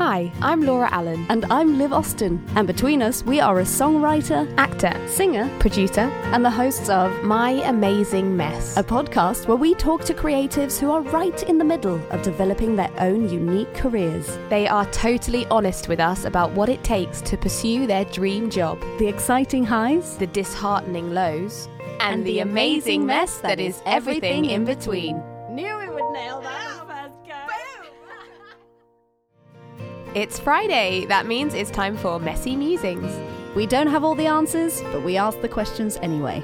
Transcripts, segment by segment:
Hi, I'm Laura Allen, And I'm Liv Austin. And between us, we are a songwriter, actor, singer, producer, and the hosts of My Amazing Mess. a podcast where we talk to creatives who are right in the middle of developing their own unique careers. They are totally honest with us about what it takes to pursue their dream job, The exciting highs, the disheartening lows, and, the amazing mess that is everything in between. It's Friday. That means it's time for Messy Musings. We don't have all the answers, but we ask the questions anyway.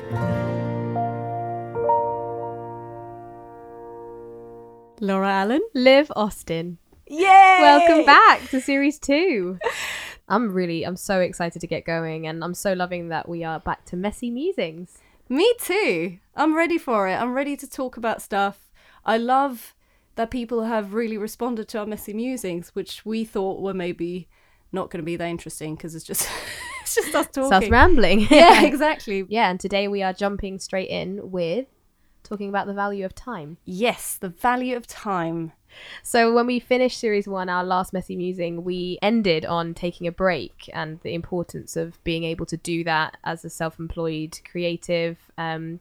Laura Allen. Liv Austin. Yay! Welcome back to series two. I'm really, I'm so excited to get going, and I'm so loving that we are back to Messy Musings. Me too. I'm ready for it. I'm ready to talk about stuff. I love that people have really responded to our messy musings, which we thought were maybe not going to be that interesting because it's just it's just us talking. Sounds rambling. yeah, exactly. yeah, and today we are jumping straight in with talking about the value of time. Yes, the value of time. So when we finished series one, our last messy musing, we ended on taking a break and the importance of being able to do that as a self-employed creative, um,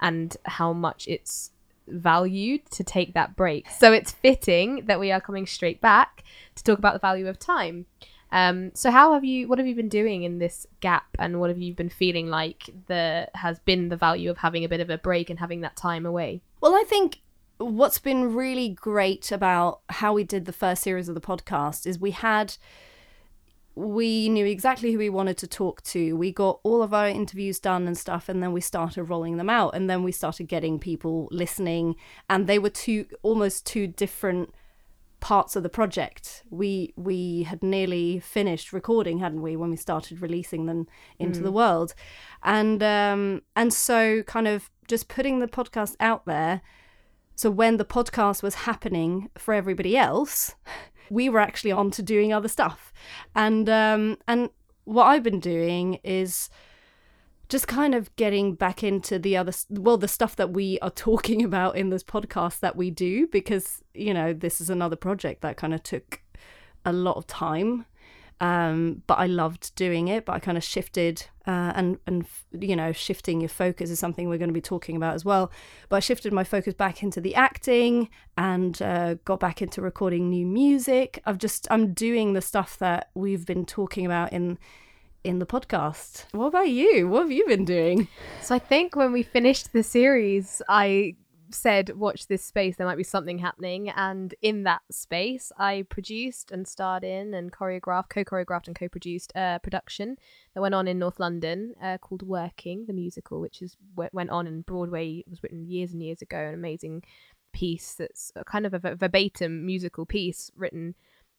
and how much it's valued to take that break. So it's fitting that we are coming straight back to talk about the value of time. Um, so how have you? What have you been doing in this gap, and what have you been feeling like the has been the value of having a bit of a break and having that time away? Well, I think what's been really great about how we did the first series of the podcast is we had we knew exactly who we wanted to talk to. We got all of our interviews done and stuff, and then we started rolling them out. And then we started getting people listening, and they were two almost two different parts of the project. We we had nearly finished recording, hadn't we, when we started releasing them into the world, and um, and so kind of just putting the podcast out there. So when the podcast was happening for everybody else, we were actually on to doing other stuff, and um, and what I've been doing is just kind of getting back into the other well the stuff that we are talking about in this podcast that we do because you know this is another project that kind of took a lot of time um, but I loved doing it but I kind of shifted uh, and and you know shifting your focus is something we're going to be talking about as well but I shifted my focus back into the acting and uh, got back into recording new music I've just I'm doing the stuff that we've been talking about in in the podcast. What about you? What have you been doing? So I think when we finished the series, I said, "Watch this space. There might be something happening." And in that space, I produced and starred in and choreographed, co-choreographed and co-produced a production that went on in North London uh, called "Working," the musical, which is went on in Broadway. It was written years and years ago. An amazing piece that's a kind of a verbatim musical piece written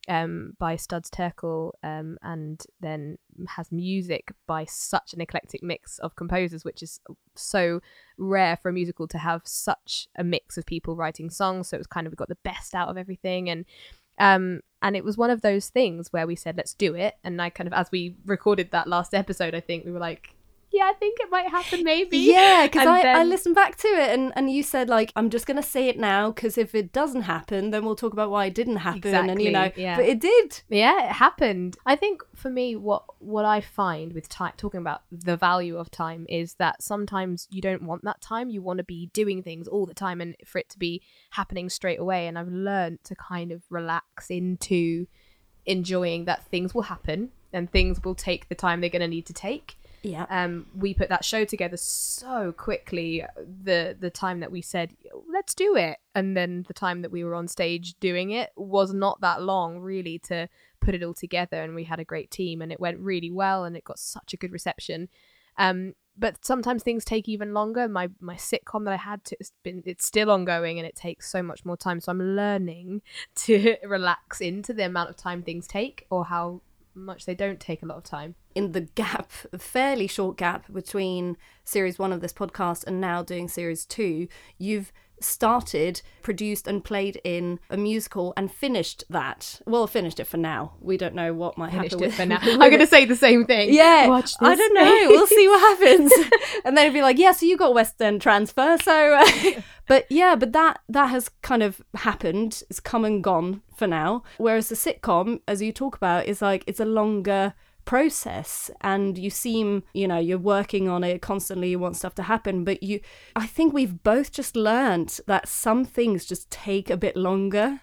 um, by Studs Terkel, um, and then has music by such an eclectic mix of composers, which is so rare for a musical to have such a mix of people writing songs. So it was kind of we got the best out of everything, and um, and it was one of those things where we said let's do it. And I kind of as we recorded that last episode, I think we were like. Yeah, I think it might happen. Maybe. Yeah, because I, I then- listened back to it and, and you said like I'm just gonna say it now because if it doesn't happen, then we'll talk about why it didn't happen. Exactly, And you know, yeah. but it did. Yeah, it happened. I think for me, what what I find with time, talking about the value of time, is that sometimes you don't want that time. You want to be doing things all the time, and for it to be happening straight away. And I've learned to kind of relax into enjoying that things will happen and things will take the time they're going to need to take Yeah. um, we put that show together so quickly. The the time that we said let's do it, and then the time that we were on stage doing it was not that long, really, to put it all together. And we had a great team, and it went really well, and it got such a good reception. Um, but sometimes things take even longer. My my sitcom that I had to, it's been it's still ongoing, and it takes so much more time. So I'm learning to relax into the amount of time things take, or how much they don't take a lot of time. in the gap, a fairly short gap between series one of this podcast and now doing series two, you've started, produced, and played in a musical and finished that. Well, finished it for now. We don't know what might Finished happen it with for now. I'm going to say the same thing. Yeah, Watch I don't know. We'll see what happens. and then it'd be like, yeah, so you got West End transfer. So, uh, but yeah, but that that has kind of happened. It's come and gone for now. Whereas the sitcom, as you talk about, is like it's a longer process and you seem you know you're working on it constantly you want stuff to happen but you i think we've both just learned that some things just take a bit longer.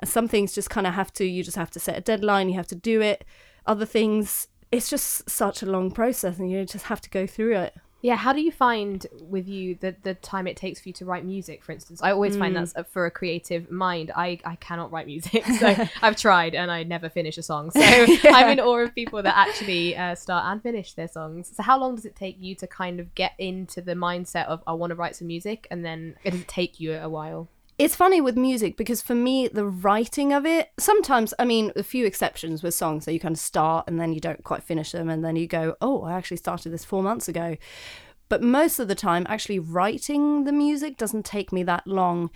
And some things just kind of have to you just have to set a deadline you have to do it. Other things it's just such a long process and you just have to go through it Yeah, how do you find with you the the time it takes for you to write music, for instance? I always find that's for a creative mind. I, I cannot write music, so I've tried and I never finish a song. So I'm in awe of people that actually uh, start and finish their songs. So how long does it take you to kind of get into the mindset of I want to write some music, and then does it take you a while? It's funny with music because for me the writing of it sometimes i mean a few exceptions with songs that you kind of start and then you don't quite finish them and then you go oh i actually started this four months ago. But most of the time actually writing the music doesn't take me that long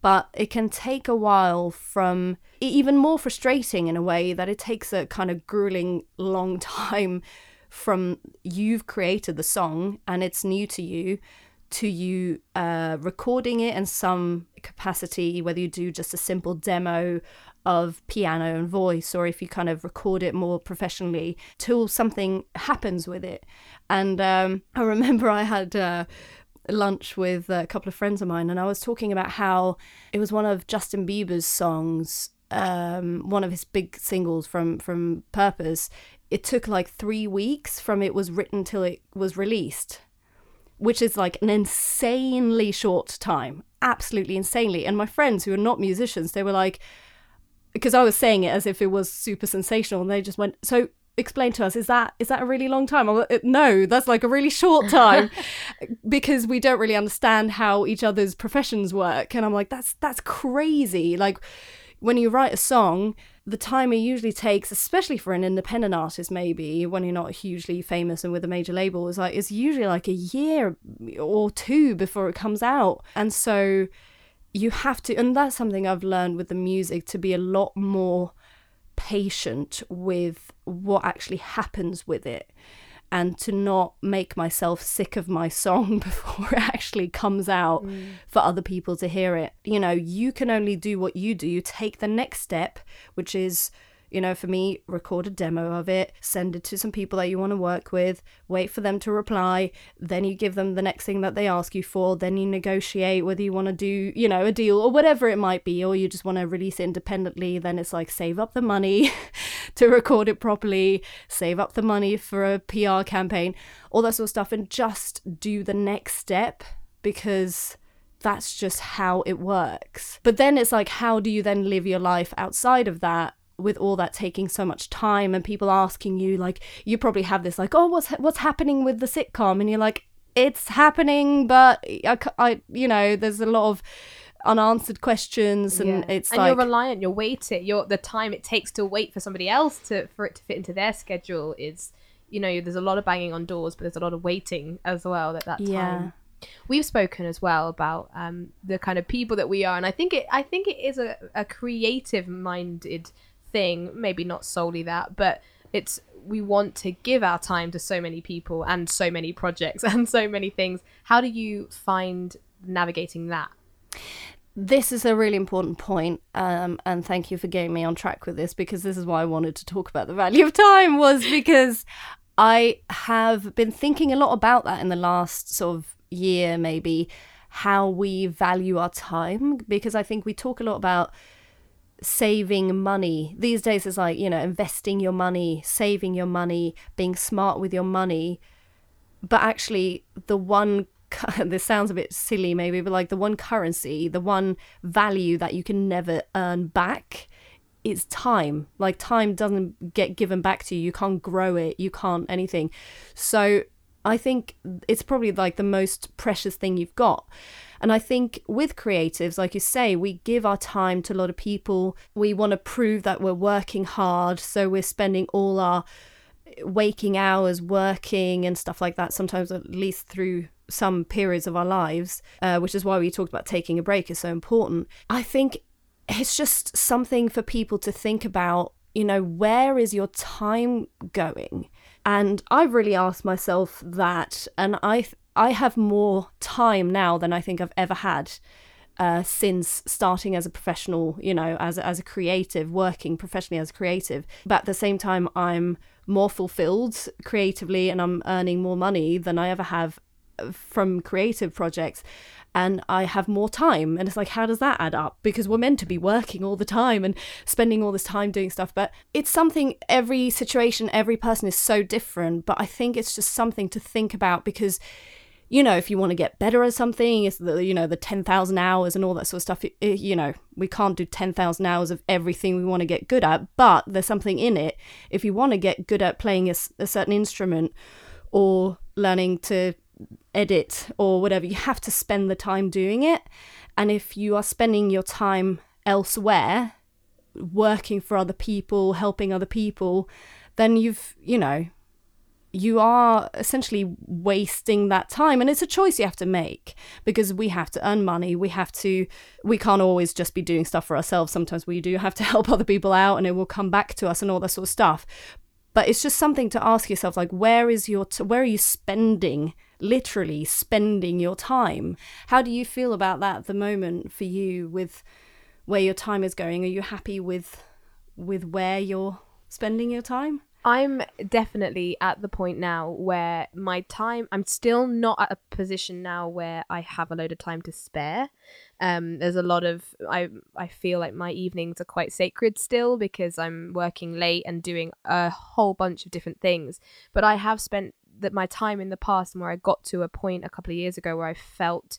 but it can take a while from even more frustrating in a way that it takes a kind of grueling long time from you've created the song and it's new to you to you uh, recording it in some capacity, whether you do just a simple demo of piano and voice, or if you kind of record it more professionally, till something happens with it. And um, I remember I had. Uh, lunch with a couple of friends of mine and I was talking about how it was one of Justin Bieber's songs um, one of his big singles from from Purpose it took like 3 weeks from it was written till it was released which is like an insanely short time, absolutely insanely. And my friends who are not musicians, they were like, because I was saying it as if it was super sensational, and they just went, so explain to us is that is that a really long time? Like, uh, no that's like a really short time. Because we don't really understand how each other's professions work. And i'm like that's that's crazy. Like when you write a song the time it usually takes, especially for an independent artist, maybe when you're not hugely famous and with a major label, is like it's usually like a year or two before it comes out. And so you have to, and that's something I've learned with the music to be a lot more patient with what actually happens with it and to not make myself sick of my song before it actually comes out mm. for other people to hear it. You know, you can only do what you do. You take the next step, which is you know, for me, record a demo of it, send it to some people that you want to work with, wait for them to reply, then you give them the next thing that they ask you for, then you negotiate whether you want to do, you know, a deal or whatever it might be, or you just want to release it independently, then it's like save up the money to record it properly, save up the money for a PR campaign, all that sort of stuff, and just do the next step because that's just how it works. But then it's like, how do you then live your life outside of that? With all that taking so much time and people asking you like you probably have this like oh what's what's happening with the sitcom? And you're like it's happening but I, I you know there's a lot of unanswered questions and yeah. it's and like you're reliant you're waiting you're the time it takes to wait for somebody else to for it to fit into their schedule is you know there's a lot of banging on doors but there's a lot of waiting as well at that time. Yeah we've spoken as well about um, the kind of people that we are and i think it i think it is a, a creative minded thing, maybe not solely that, but it's we want to give our time to so many people and so many projects and so many things. How do you find navigating that? This is a really important point, um, and thank you for getting me on track with this because this is why I wanted to talk about the value of time was because I have been thinking a lot about that in the last sort of year, maybe how we value our time because I think we talk a lot about saving money. These days it's like, you know, investing your money, saving your money, being smart with your money. But actually, the one, this sounds a bit silly maybe, but like the one currency, the one value that you can never earn back is time. Like time doesn't get given back to you. You can't grow it, you can't anything. So I think it's probably like the most precious thing you've got. And I think with creatives, like you say, we give our time to a lot of people. We want to prove that we're working hard. So we're spending all our waking hours working and stuff like that, sometimes at least through some periods of our lives, uh, which is why we talked about taking a break is so important. I think it's just something for people to think about. You know, where is your time going? And I've really asked myself that, and I I have more time now than I think I've ever had. uh, since starting as a professional, you know, as as a creative, working professionally as a creative. But at the same time, I'm more fulfilled creatively, and I'm earning more money than I ever have uh, from creative projects and I have more time. And it's like, how does that add up? Because we're meant to be working all the time and spending all this time doing stuff. But it's something, every situation, every person is so different. But I think it's just something to think about because you know, if you want to get better at something, it's the, you know, the 10,000 hours and all that sort of stuff. It, it, you know, we can't do 10,000 hours of everything we want to get good at, but there's something in it. If you want to get good at playing a, a certain instrument or learning to edit or whatever, you have to spend the time doing it. And if you are spending your time elsewhere, working for other people, helping other people, then you've, you know, you are essentially wasting that time. And it's a choice you have to make because we have to earn money. We have to we can't always just be doing stuff for ourselves. Sometimes we do have to help other people out and it will come back to us and all that sort of stuff. But it's just something to ask yourself like where is your t- where are you spending literally spending your time how do you feel about that at the moment for you with where your time is going are you happy with with where you're spending your time I'm definitely at the point now where my time, I'm still not at a position now where I have a load of time to spare. Um, there's a lot of, I, I feel like my evenings are quite sacred still because I'm working late and doing a whole bunch of different things. But I have spent that my time in the past and where I got to a point a couple of years ago where I felt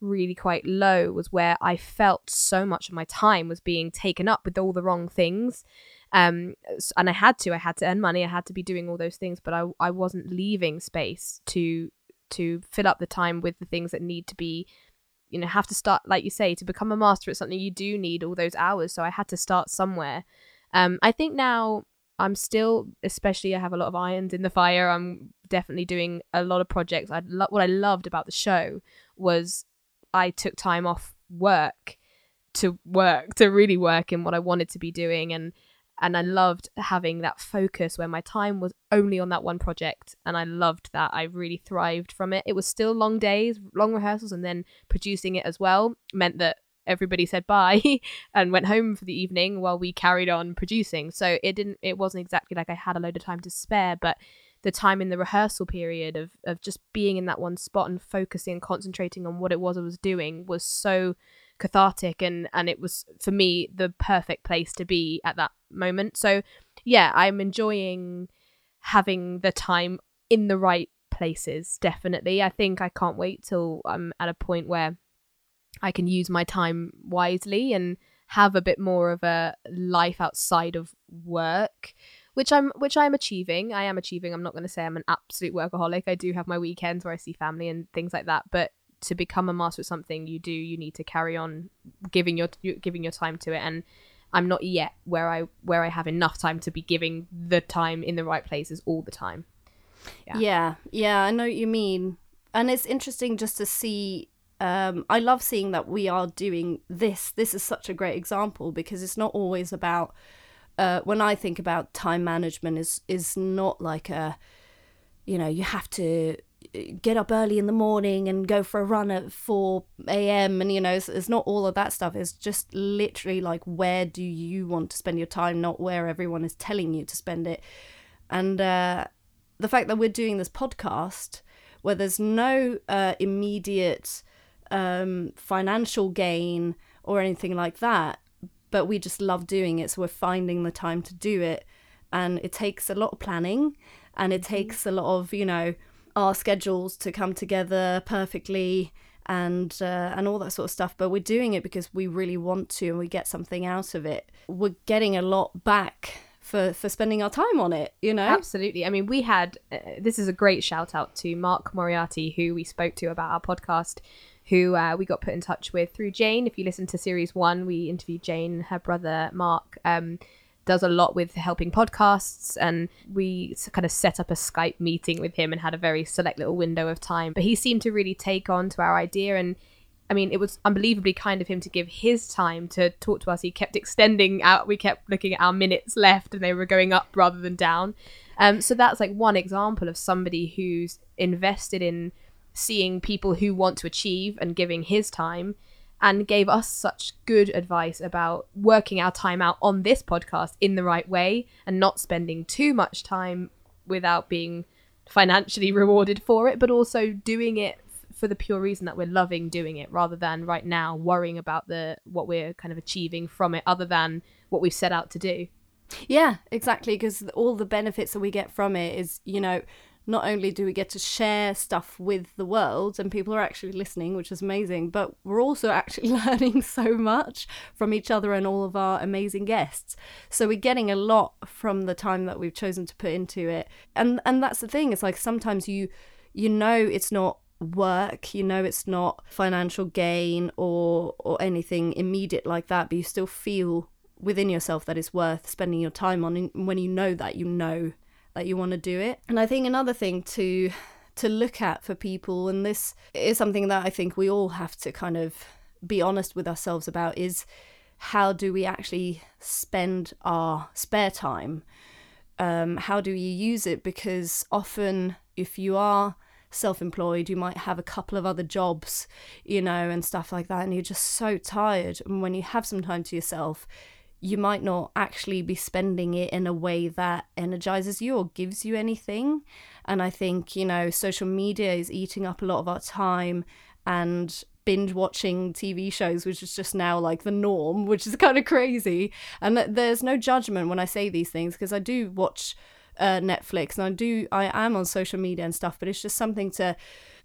really quite low was where I felt so much of my time was being taken up with all the wrong things. Um and i had to i had to earn money i had to be doing all those things but i i wasn't leaving space to to fill up the time with the things that need to be you know have to start like you say to become a master at something you do need all those hours so i had to start somewhere. Um i think now i'm still especially i have a lot of irons in the fire. I'm definitely doing a lot of projects. I lo- what i loved about the show was i took time off work to work to really work in what i wanted to be doing. And and I loved having that focus where my time was only on that one project. And I loved that. I really thrived from it. It was still long days long rehearsals and then producing it as well meant that everybody said bye and went home for the evening while we carried on producing. So it didn't it wasn't exactly like I had a load of time to spare but the time in the rehearsal period of of just being in that one spot and focusing and concentrating on what it was I was doing was so cathartic and and it was for me the perfect place to be at that moment. So yeah i'm enjoying having the time in the right places definitely. I think i can't wait till i'm at a point where i can use my time wisely and have a bit more of a life outside of work which i'm which i'm achieving. I am achieving. I'm not going to say i'm an absolute workaholic. I do have my weekends where i see family and things like that but to become a master at something you do you need to carry on giving your giving your time to it. And i'm not yet where i where i have enough time to be giving the time in the right places all the time. Yeah. Yeah, yeah i know what you mean. And it's interesting just to see um, I love seeing that we are doing this. This is such a great example because it's not always about. Uh, when I think about time management, is is not like a, you know, you have to get up early in the morning and go for a run at 4 a.m. and you know it's, it's, not all of that stuff it's just literally like where do you want to spend your time not where everyone is telling you to spend it and uh, the fact that we're doing this podcast where there's no uh, immediate um, financial gain or anything like that but we just love doing it so we're finding the time to do it. And it takes a lot of planning and it mm-hmm. takes a lot of you know our schedules to come together perfectly and uh, and all that sort of stuff. But we're doing it because we really want to and we get something out of it. We're getting a lot back for for spending our time on it you know? Absolutely. I mean we had uh, this is a great shout out to mark moriarty who we spoke to about our podcast who uh, we got put in touch with through jane if you listen to series one we interviewed jane her brother mark um, does a lot with helping podcasts and we kind of set up a Skype meeting with him and had a very select little window of time. But he seemed to really take on to our idea and I mean, it was unbelievably kind of him to give his time to talk to us. He kept extending out. We kept looking at our minutes left, and they were going up rather than down. Um, so that's like one example of somebody who's invested in seeing people who want to achieve and giving his time and gave us such good advice about working our time out on this podcast in the right way and not spending too much time without being financially rewarded for it, but also doing it for the pure reason that we're loving doing it rather than right now worrying about the what we're kind of achieving from it other than what we've set out to do. Yeah, exactly. Because all the benefits that we get from it is, you know, not only do we get to share stuff with the world and people are actually listening, which is amazing, but we're also actually learning so much from each other and all of our amazing guests. So we're getting a lot from the time that we've chosen to put into it. And and that's the thing, it's like sometimes you you know it's not work you know it's not financial gain or or anything immediate like that but you still feel within yourself that it's worth spending your time on and when you know that you know that you want to do it. And i think another thing to to look at for people and this is something that i think we all have to kind of be honest with ourselves about is how do we actually spend our spare time? Um, how do you use it? Because often if you are self-employed you might have a couple of other jobs you know and stuff like that and you're just so tired. And when you have some time to yourself you might not actually be spending it in a way that energizes you or gives you anything and i think you know social media is eating up a lot of our time and binge watching TV shows, which is just now like the norm, which is kind of crazy. And there's no judgment when I say these things because I do watch uh, Netflix, and I do I am on social media and stuff, but it's just something to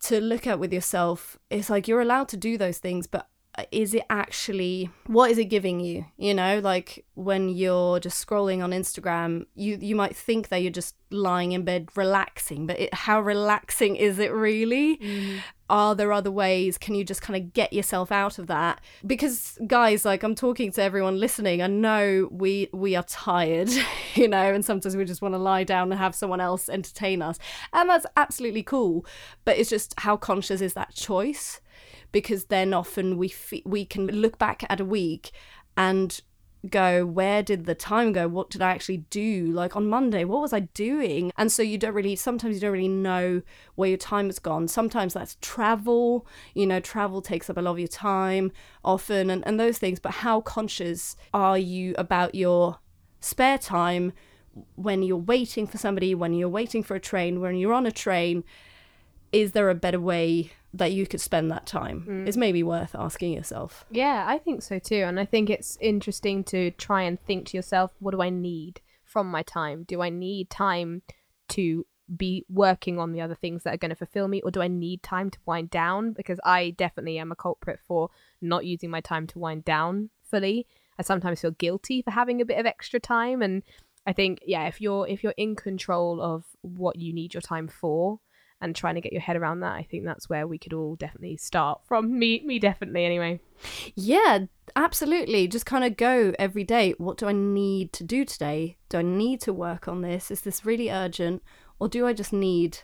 to look at with yourself. It's like you're allowed to do those things, but is it actually what is it giving you? You know like when you're just scrolling on instagram you you might think that you're just lying in bed relaxing but it, how relaxing is it really? Mm. are there other ways? Can you just kind of get yourself out of that? Because guys like i'm talking to everyone listening i know we we are tired you know and sometimes we just want to lie down and have someone else entertain us and that's absolutely cool but it's just how conscious is that choice because then often we f- we can look back at a week and go where did the time go? What did i actually do? Like on monday what was i doing? And so you don't really sometimes you don't really know where your time has gone. Sometimes that's travel you know travel takes up a lot of your time often and, and those things but how conscious are you about your spare time when you're waiting for somebody when you're waiting for a train when you're on a train? Is there a better way that you could spend that time mm. is maybe worth asking yourself. Yeah, I think so too. And I think it's interesting to try and think to yourself, what do I need from my time? Do I need time to be working on the other things that are going to fulfill me or do I need time to wind down because I definitely am a culprit for not using my time to wind down fully. I sometimes feel guilty for having a bit of extra time and I think yeah, if you're if you're in control of what you need your time for, and trying to get your head around that i think that's where we could all definitely start from me me definitely anyway yeah absolutely just kind of go every day what do i need to do today do i need to work on this is this really urgent or do i just need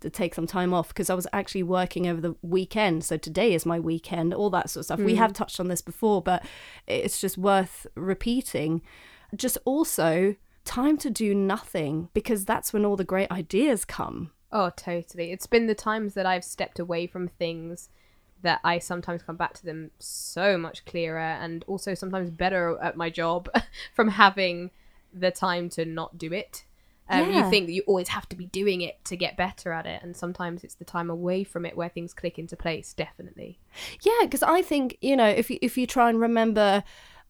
to take some time off because I was actually working over the weekend. So today is my weekend, all that sort of stuff. Mm. We have touched on this before, but it's just worth repeating. Just also time to do nothing because that's when all the great ideas come. Oh, totally. It's been the times that I've stepped away from things that I sometimes come back to them so much clearer and also sometimes better at my job from having the time to not do it. Um, yeah. You think that you always have to be doing it to get better at it, and sometimes it's the time away from it where things click into place. Definitely. Yeah, because I think you know if you, if you try and remember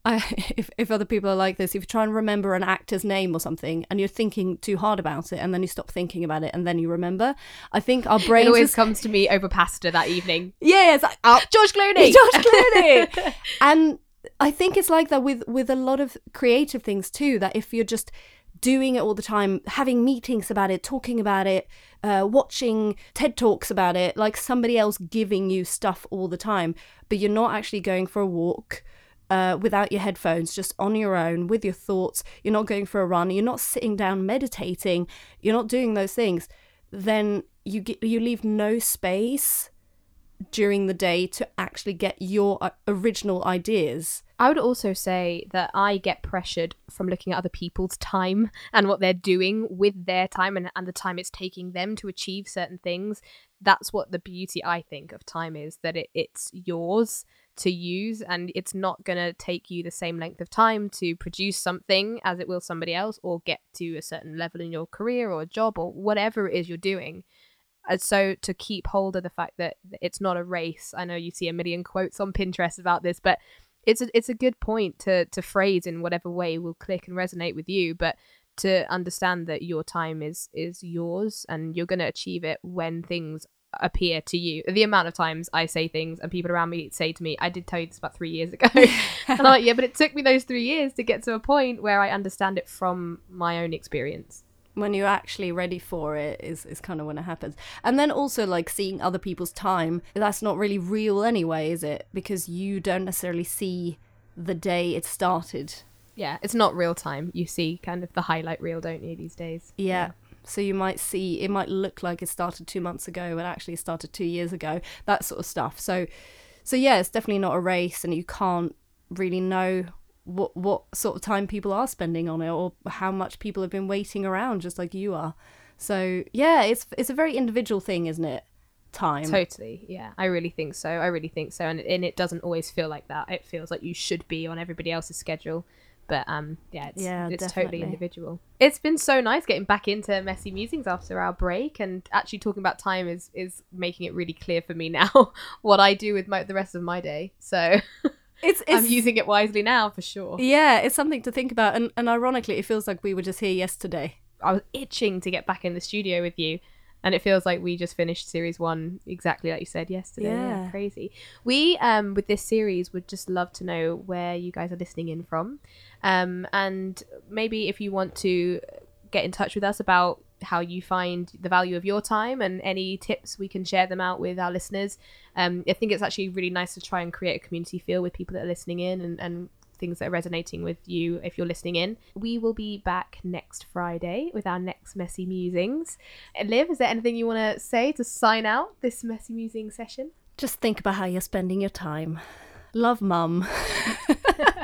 I, if, if other people are like this, if you try and remember an actor's name or something and you're thinking too hard about it and then you stop thinking about it and then you remember, I think our brain always comes to me over pasta that evening. Yeah, it's like, oh, George Clooney! George Clooney! and I think it's like that with, with a lot of creative things too, that if you're just doing it all the time, having meetings about it, talking about it, uh, watching TED Talks about it, like somebody else giving you stuff all the time, but you're not actually going for a walk uh, without your headphones, just on your own with your thoughts, you're not going for a run, you're not sitting down meditating, you're not doing those things, then you get, you leave no space during the day to actually get your uh, original ideas. I would also say that I get pressured from looking at other people's time and what they're doing with their time and, and the time it's taking them to achieve certain things. That's what the beauty I think of time is that it, it's yours to use and it's not going to take you the same length of time to produce something as it will somebody else or get to a certain level in your career or job or whatever it is you're doing. And so to keep hold of the fact that it's not a race i know you see a million quotes on pinterest about this but it's a, it's a good point to to phrase in whatever way will click and resonate with you but to understand that your time is is yours and you're going to achieve it when things appear to you. The amount of times I say things and people around me say to me, I did tell you this about three years ago. and I'm like, yeah, but it took me those three years to get to a point where I understand it from my own experience. When you're actually ready for it is, is kind of when it happens. And then also like seeing other people's time, that's not really real anyway, is it? Because you don't necessarily see the day it started. Yeah, it's not real time. You see kind of the highlight reel, don't you, these days? yeah. yeah. So you might see it might look like it started two months ago, but actually it started two years ago. That sort of stuff. So, so yeah, it's definitely not a race, and you can't really know what what sort of time people are spending on it, or how much people have been waiting around, just like you are. So yeah, it's it's a very individual thing, isn't it? Time. Totally. Yeah, I really think so. I really think so, and and it doesn't always feel like that. It feels like you should be on everybody else's schedule but um yeah it's, yeah, it's totally individual it's been so nice getting back into messy musings after our break and actually talking about time is is making it really clear for me now what i do with my, the rest of my day so it's, it's, I'm using it wisely now for sure. Yeah, it's something to think about, and and ironically, it feels like we were just here yesterday. I was itching to get back in the studio with you, and it feels like we just finished series one exactly like you said yesterday. Yeah, yeah crazy. We um with this series would just love to know where you guys are listening in from, um and maybe if you want to get in touch with us about how you find the value of your time and any tips we can share them out with our listeners. Um, I think it's actually really nice to try and create a community feel with people that are listening in and, and things that are resonating with you if you're listening in. We will be back next Friday with our next Messy Musings. Liv, is there anything you want to say to sign out this Messy Musing session? Just think about how you're spending your time. Love mum.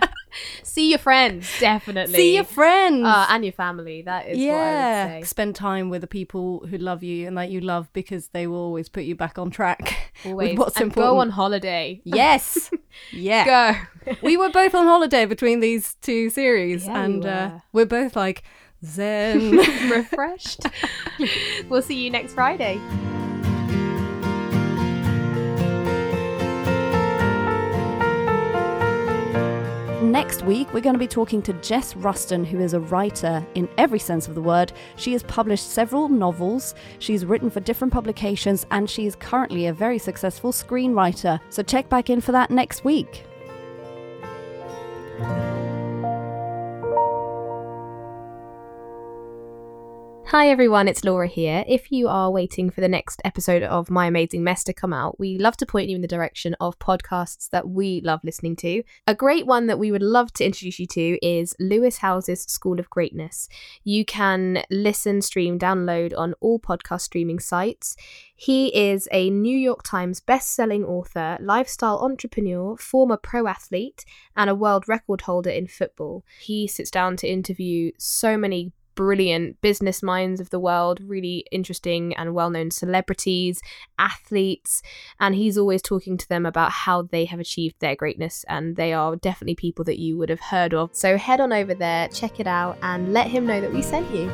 See your friends, definitely. See your friends. Uh, and your family. That is yeah. Spend time with the people who love you and that you love because they will always put you back on track. Always. what's and important. go on holiday. Yes. yeah. Go. we were both on holiday between these two series yeah, and we uh, we're both like zen. Refreshed. we'll see you next Friday. Next week, we're going to be talking to Jess Ruston, who is a writer in every sense of the word. She has published several novels, she's written for different publications, and she is currently a very successful screenwriter. So check back in for that next week. Hi everyone, it's Laura here. If you are waiting for the next episode of My Amazing Mess to come out, we love to point you in the direction of podcasts that we love listening to. A great one that we would love to introduce you to is Lewis Howes's School of Greatness. You can listen, stream, download on all podcast streaming sites. He is a New York Times best-selling author, lifestyle entrepreneur, former pro athlete, and a world record holder in football. He sits down to interview so many brilliant business minds of the world, really interesting and well known celebrities, athletes, and he's always talking to them about how they have achieved their greatness. And they are definitely people that you would have heard of. So head on over there, check it out, and let him know that we sent you.